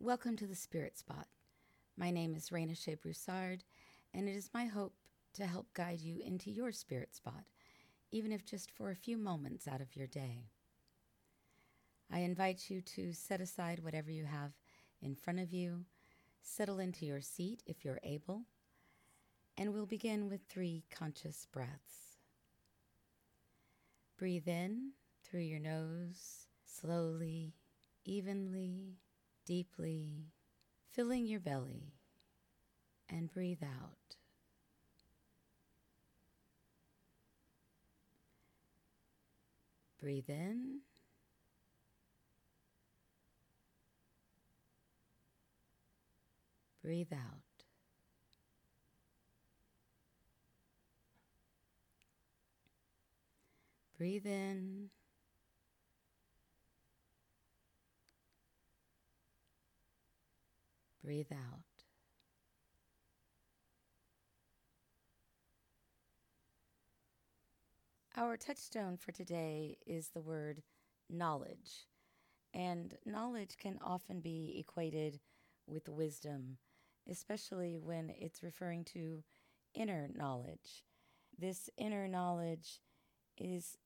Welcome to the Spirit Spot. My name is Raina Shea Broussard, and it is my hope to help guide you into your spirit spot, even if just for a few moments out of your day. I invite you to set aside whatever you have in front of you, settle into your seat if you're able, and we'll begin with three conscious breaths. Breathe in through your nose, slowly, evenly, deeply, filling your belly, and breathe out. Breathe in. Breathe out. Breathe in. Breathe out. Our touchstone for today is the word knowledge. And knowledge can often be equated with wisdom, especially when it's referring to inner knowledge. This inner knowledge is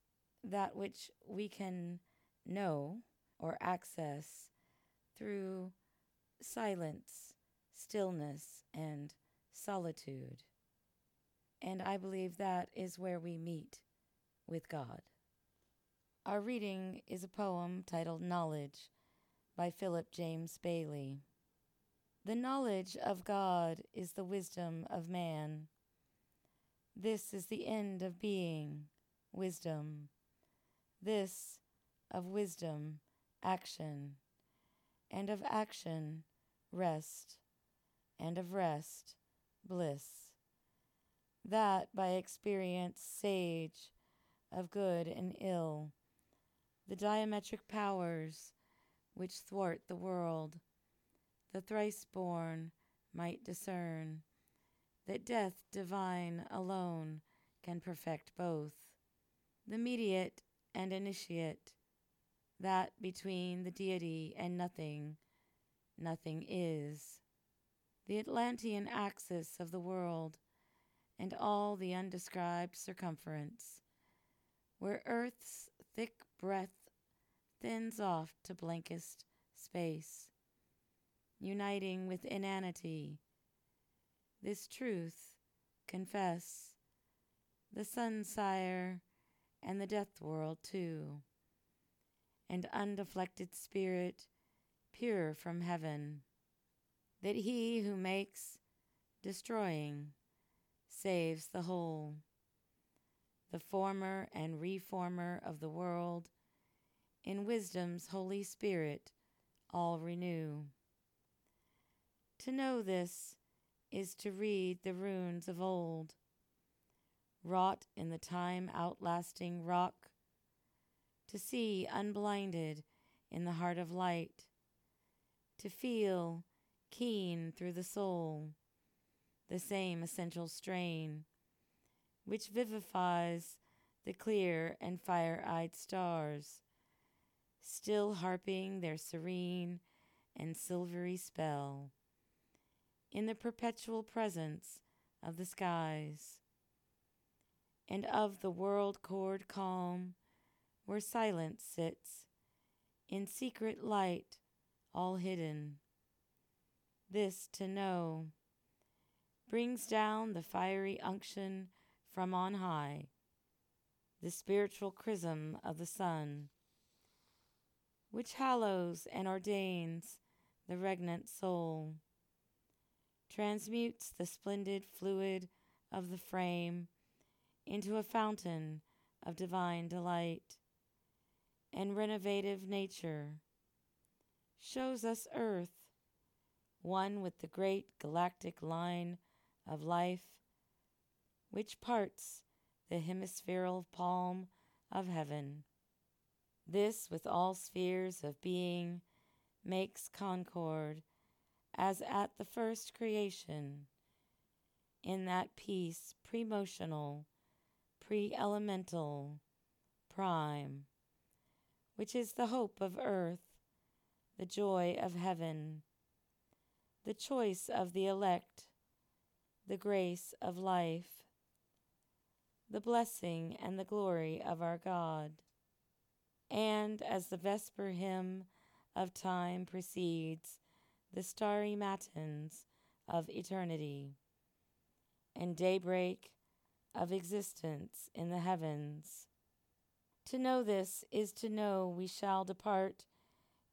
that which we can know or access through silence, stillness, and solitude. And I believe that is where we meet with God. Our reading is a poem titled Knowledge by Philip James Bailey. The knowledge of God is the wisdom of man. This is the end of being, wisdom. This of wisdom, action, and of action, rest, and of rest, bliss. That by experience sage of good and ill, the diametric powers which thwart the world, the thrice born might discern that death divine alone can perfect both, the mediate and initiate that between the deity and nothing, nothing is. The Atlantean axis of the world and all the undescribed circumference, where earth's thick breath thins off to blankest space, uniting with inanity. This truth confess the sun sire and the death world too and undeflected spirit, pure from heaven, that he who makes destroying saves the whole, the former and reformer of the world, in wisdom's Holy Spirit all renew. To know this is to read the runes of old, wrought in the time outlasting rock to see unblinded in the heart of light, to feel keen through the soul the same essential strain which vivifies the clear and fire eyed stars, still harping their serene and silvery spell in the perpetual presence of the skies. And of the world chord calm where silence sits, in secret light, all hidden. This to know brings down the fiery unction from on high, the spiritual chrism of the sun, which hallows and ordains the regnant soul, transmutes the splendid fluid of the frame into a fountain of divine delight and renovative nature, shows us Earth, one with the great galactic line of life, which parts the hemispherical palm of heaven. This, with all spheres of being, makes concord, as at the first creation, in that peace pre-motional, pre-elemental, prime which is the hope of earth, the joy of heaven, the choice of the elect, the grace of life, the blessing and the glory of our God. And as the vesper hymn of time precedes the starry matins of eternity, and daybreak of existence in the heavens. To know this is to know we shall depart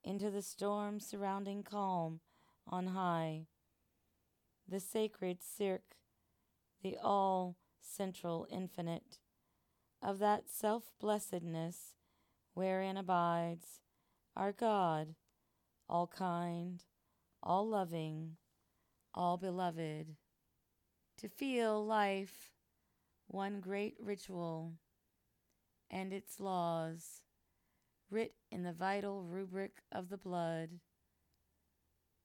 into the storm surrounding calm on high, the sacred cirque, the all central infinite, of that self blessedness wherein abides our God, all kind, all loving, all beloved. To feel life one great ritual and its laws writ in the vital rubric of the blood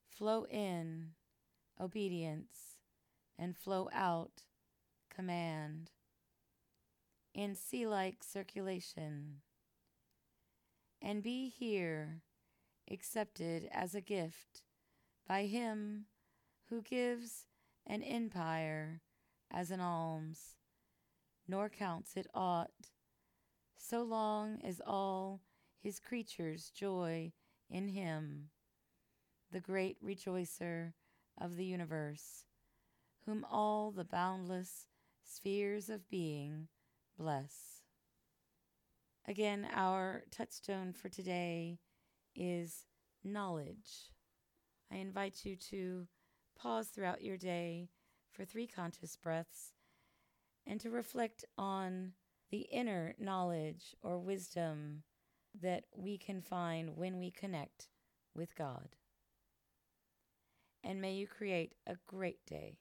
flow in obedience and flow out command in sea like circulation. And be here accepted as a gift by him who gives an empire as an alms nor counts it aught, so long as all his creatures joy in him, the great rejoicer of the universe, whom all the boundless spheres of being bless. Again, our touchstone for today is knowledge. I invite you to pause throughout your day for three conscious breaths and to reflect on the inner knowledge or wisdom that we can find when we connect with God. And may you create a great day.